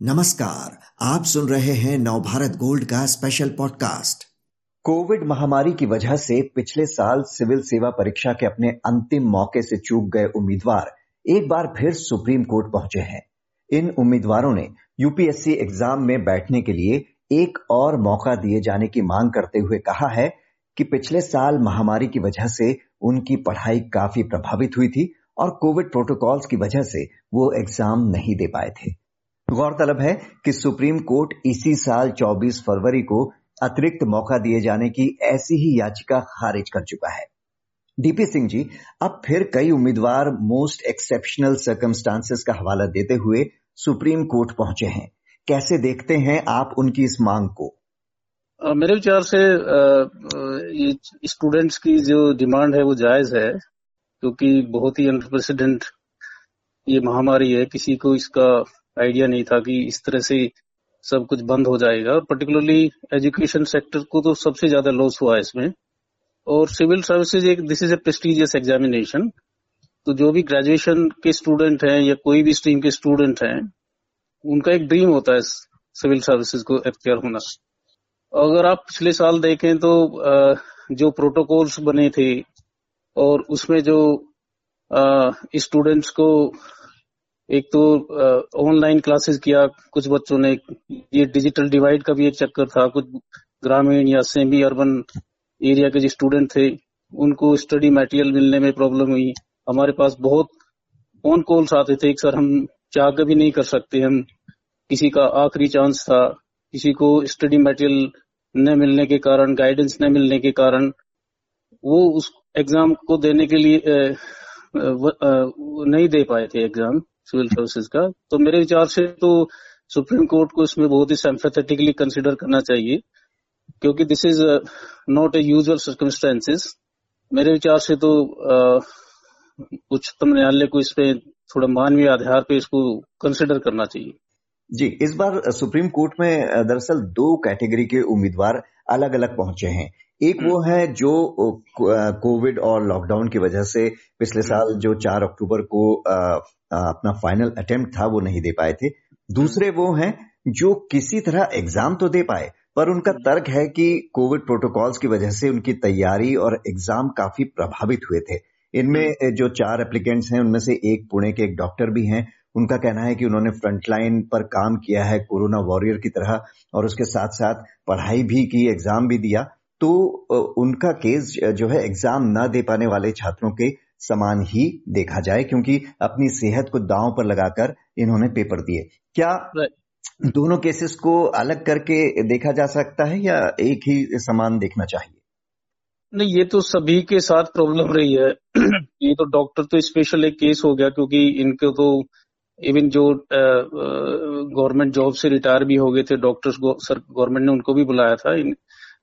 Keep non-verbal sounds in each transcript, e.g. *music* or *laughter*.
नमस्कार, आप सुन रहे हैं नवभारत गोल्ड का स्पेशल पॉडकास्ट कोविड महामारी की वजह से पिछले साल सिविल सेवा परीक्षा के अपने अंतिम मौके से चूक गए उम्मीदवार एक बार फिर सुप्रीम कोर्ट पहुँचे हैं। इन उम्मीदवारों ने यूपीएससी एग्ज़ाम में बैठने के लिए एक और मौका दिए जाने की मांग करते हुए कहा है कि पिछले साल महामारी की वजह से उनकी पढ़ाई काफ़ी प्रभावित हुई थी और कोविड प्रोटोकॉल्स की वजह से वो एग्ज़ाम नहीं दे पाए थे। गौरतलब है कि सुप्रीम कोर्ट इसी साल 24 फरवरी को अतिरिक्त मौका दिए जाने की ऐसी ही याचिका खारिज कर चुका है। डीपी सिंह जी, अब फिर कई उम्मीदवार मोस्ट एक्सेप्शनल सर्कमस्टांसेस का हवाला देते हुए सुप्रीम कोर्ट पहुँचे हैं। कैसे देखते हैं आप उनकी इस मांग को? मेरे विचार से स्टूडेंट्स की जो डिमांड है वो जायज़ है, क्योंकि बहुत ही अनप्रेसिडेंट ये महामारी है। किसी को इसका आइडिया नहीं था कि इस तरह से सब कुछ बंद हो जाएगा। और पर्टिकुलरली एजुकेशन सेक्टर को तो सबसे ज़्यादा लॉस हुआ है इसमें। और सिविल सर्विसेज़ एक this is a prestigious examination तो जो भी ग्रेजुएशन के स्टूडेंट हैं या कोई भी स्ट्रीम के स्टूडेंट हैं, उनका एक ड्रीम होता है सिविल सर्विसेज़ को अख्तियार होना। अगर आप पिछले साल देखें तो जो प्रोटोकॉल्स बने थे और उसमें जो स्टूडेंट्स को एक तो ऑनलाइन क्लासेस किया, कुछ बच्चों ने, ये डिजिटल डिवाइड का भी एक चक्कर था, कुछ ग्रामीण या सेमी अर्बन एरिया के जो स्टूडेंट थे, उनको स्टडी मटेरियल मिलने में प्रॉब्लम हुई। हमारे पास बहुत फ़ोन कॉल्स आते थे, सर, हम चाह भी नहीं कर सकते, हम किसी का आखिरी चांस था, किसी को स्टडी मटेरियल न मिलने के कारण गाइडेंस न मिलने के कारण। वो उस एग्ज़ाम को देने के लिए नहीं दे पाए थे एग्ज़ाम सिविल सर्विसेज़ का। तो मेरे विचार से तो सुप्रीम कोर्ट को इसमें बहुत ही सेम्फेथेटिकली कंसिडर करना चाहिए, क्योंकि this is not a usual circumstances मेरे विचार से तो उच्चतम न्यायालय को इस पे थोड़ा मानवीय आधार पे इसको कंसिडर करना चाहिए। जी, इस बार सुप्रीम कोर्ट में दरअसल दो कैटेगरी के उम्मीदवार अलग अलग पहुँचे हैं। एक वो हम्म। है जो कोविड और लॉकडाउन की वजह से पिछले हम्म। साल जो 4 अक्टूबर को अपना फाइनल अटेम्प्ट था वो नहीं दे पाए थे दूसरे वो हैं जो किसी तरह एग्ज़ाम तो दे पाए पर उनका हम्म। तर्क है कि कोविड प्रोटोकॉल्स की वजह से उनकी तैयारी और एग्ज़ाम काफ़ी प्रभावित हुए थे इनमें जो चार एप्लीकेंट्स हैं उनमें से एक पुणे के एक डॉक्टर भी हैं उनका कहना है कि उन्होंने फ्रंटलाइन पर काम किया है कोरोना वॉरियर की तरह और उसके साथ साथ पढ़ाई भी की एग्ज़ाम भी दिया तो उनका केस जो है एग्ज़ाम न दे पाने वाले छात्रों के समान ही देखा जाए क्योंकि अपनी सेहत को दांव पर लगाकर इन्होंने पेपर दिए। क्या दोनों केसेस को अलग करके देखा जा सकता है या एक ही समान देखना चाहिए? नहीं ये तो सभी के साथ प्रॉब्लम रही है। *clears throat* ये तो डॉक्टर तो स्पेशल एक केस हो गया क्योंकि इनको तो इवन जो गवर्नमेंट जॉब से रिटायर भी हो गए थे डॉक्टर्स गवर्नमेंट ने उनको भी बुलाया था।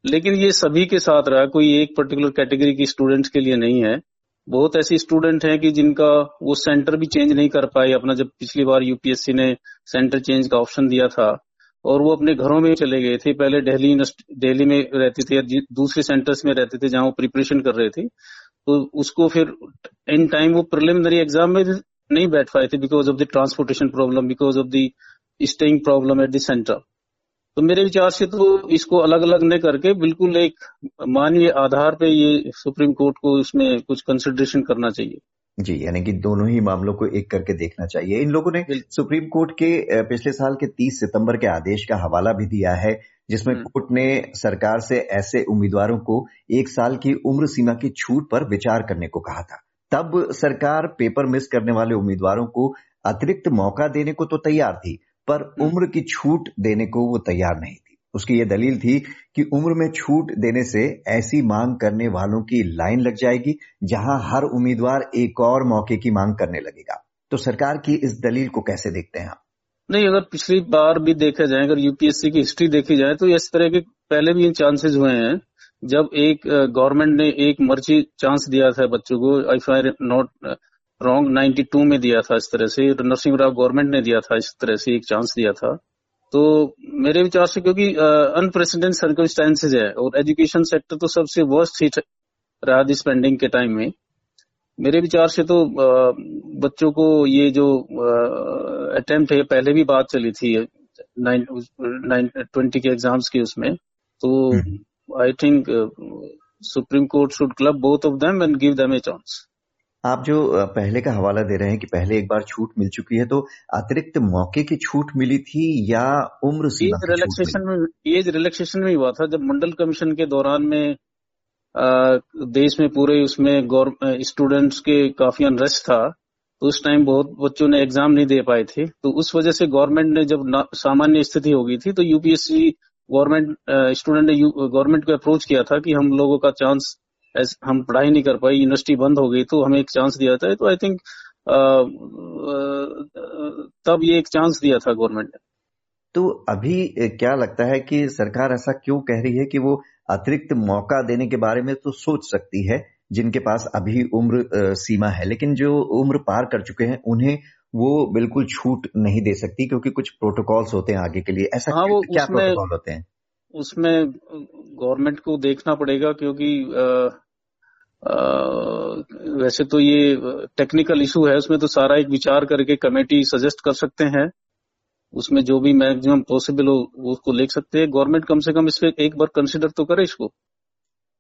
लेकिन ये सभी के साथ रहा, कोई एक पर्टिकुलर कैटेगरी की स्टूडेंट्स के लिए नहीं है। बहुत ऐसी स्टूडेंट हैं कि जिनका वो सेंटर भी चेंज नहीं कर पाए। अपना जब पिछली बार यूपीएससी ने सेंटर चेंज का ऑप्शन दिया था और वो अपने घरों में चले गए थे। पहले दिल्ली दिल्ली में रहते थे या दूसरे सेंटर्स में रहते थे जहाँ वो प्रिपरेशन कर रहे थे। तो उसको फिर इन टाइम वो प्रिलिमिनरी एग्ज़ाम में नहीं बैठ पाए थे because of the transportation problem because of the staying problem at the centre तो मेरे विचार से तो इसको अलग अलग न करके बिल्कुल एक मानवीय आधार पे ये सुप्रीम कोर्ट को इसमें कुछ कंसिडरेशन करना चाहिए। जी यानी कि दोनों ही मामलों को एक करके देखना चाहिए। इन लोगों ने सुप्रीम कोर्ट के पिछले साल के 30 सितंबर के आदेश का हवाला भी दिया है जिसमें हम्म। कोर्ट ने सरकार से ऐसे उम्मीदवारों को एक साल की उम्र सीमा की छूट पर विचार करने को कहा था। तब सरकार पेपर मिस करने वाले उम्मीदवारों को अतिरिक्त मौका देने को तो तैयार थी पर हम्म। उम्र की छूट देने को वो तैयार नहीं थी। उसकी ये दलील थी कि उम्र में छूट देने से ऐसी मांग करने वालों की लाइन लग जाएगी जहाँ हर उम्मीदवार एक और मौके की मांग करने लगेगा। तो सरकार की इस दलील को कैसे देखते हैं आप? नहीं अगर पिछली बार भी देखा जाए अगर यूपीएससी की हिस्ट्री देखी जाए तो इस तरह के पहले भी चांसेस हुए हैं। जब एक गवर्नमेंट ने एक मर्ज़ी चांस दिया था बच्चों को इफ़ आई नॉट रॉन्ग 92 में दिया था इस तरह से नरसिंह राव गवर्नमेंट ने दिया था इस तरह से एक चांस दिया था। तो मेरे विचार से क्योंकि अनप्रेसिडेंट सर्कमस्टांसेज है और एजुकेशन सेक्टर तो सबसे वर्स्ट हिट रहा दिस पेंडिंग के टाइम में। मेरे विचार से तो आ, बच्चों को ये जो अटेम्प्ट है पहले भी बात चली थी ट्वेंटी के एग्ज़ाम्स की उसमें। तो I think supreme court should club both of them and give them a chance आप जो पहले का हवाला दे रहे हैं कि पहले एक बार छूट मिल चुकी है तो अतिरिक्त मौके की छूट मिली थी या उम्र सीमा एज रिलैक्सेशन में एज रिलैक्सेशन में हुआ था जब मंडल कमीशन के दौरान में आ, देश में पूरे उसमें स्टूडेंट्स के काफ़ी अनरेस्ट था तो उस टाइम बहुत बच्चों ने एग्ज़ाम नहीं दे पाए थे तो उस वजह से गवर्नमेंट ने जब सामान्य स्थिति हो गई थी तो यूपीएससी गवर्नमेंट स्टूडेंट ने गवर्नमेंट को अप्रोच किया था कि हम लोगों का चांस हम पढ़ाई नहीं कर पाई यूनिवर्सिटी बंद हो गई तो हमें एक चांस दिया था तो आई थिंक तब ये एक चांस दिया था गवर्नमेंट ने। तो अभी क्या लगता है कि सरकार ऐसा क्यों कह रही है कि वो अतिरिक्त मौका देने के बारे में तो सोच सकती है जिनके पास अभी उम्र सीमा है लेकिन जो उम्र पार कर चुके हैं उन्हें वो बिल्कुल छूट नहीं दे सकती क्योंकि कुछ प्रोटोकॉल्स होते हैं आगे के लिए। ऐसा हाँ, वो क्या प्रोटोकॉल होते हैं? उसमें गवर्नमेंट को देखना पड़ेगा क्योंकि आ, वैसे तो ये टेक्निकल इशू है उसमें तो सारा एक विचार करके कमेटी सजेस्ट कर सकते हैं। उसमें जो भी मैक्सिमम पॉसिबल हो उसको लिख सकते हैं। गवर्नमेंट कम से कम इस एक बार कंसिडर तो करे इसको।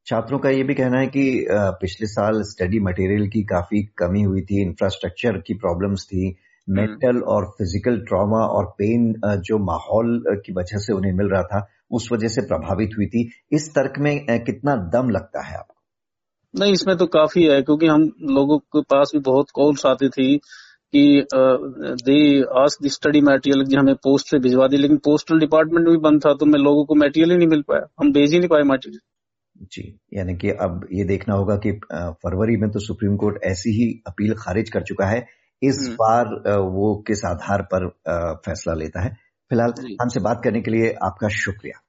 छात्रों का ये भी कहना है कि पिछले साल स्टडी मटेरियल की काफ़ी कमी हुई थी इंफ्रास्ट्रक्चर की प्रॉब्लम्स थी। Mental hmm. और फ़िज़िकल ट्रॉमा और पेन जो माहौल की वजह से उन्हें मिल रहा था उस वजह से प्रभावित हुई थी। इस तर्क में कितना दम लगता है आपको? नहीं इसमें तो काफ़ी है क्योंकि हम लोगों के पास भी बहुत कॉल्स आती थी कि दे आज दी स्टडी मटेरियल हमें पोस्ट से भिजवा दी लेकिन पोस्टल डिपार्टमेंट भी बंद था तो मैं लोगों को मटेरियल ही नहीं मिल पाया। हम भेज ही नहीं पाए मटेरियल जी यानी कि अब ये देखना होगा कि फरवरी में तो सुप्रीम कोर्ट ऐसी ही अपील खारिज कर चुका है। इस हम्म। बार वो किस आधार पर फैसला लेता है? फ़िलहाल हमसे बात करने के लिए आपका शुक्रिया।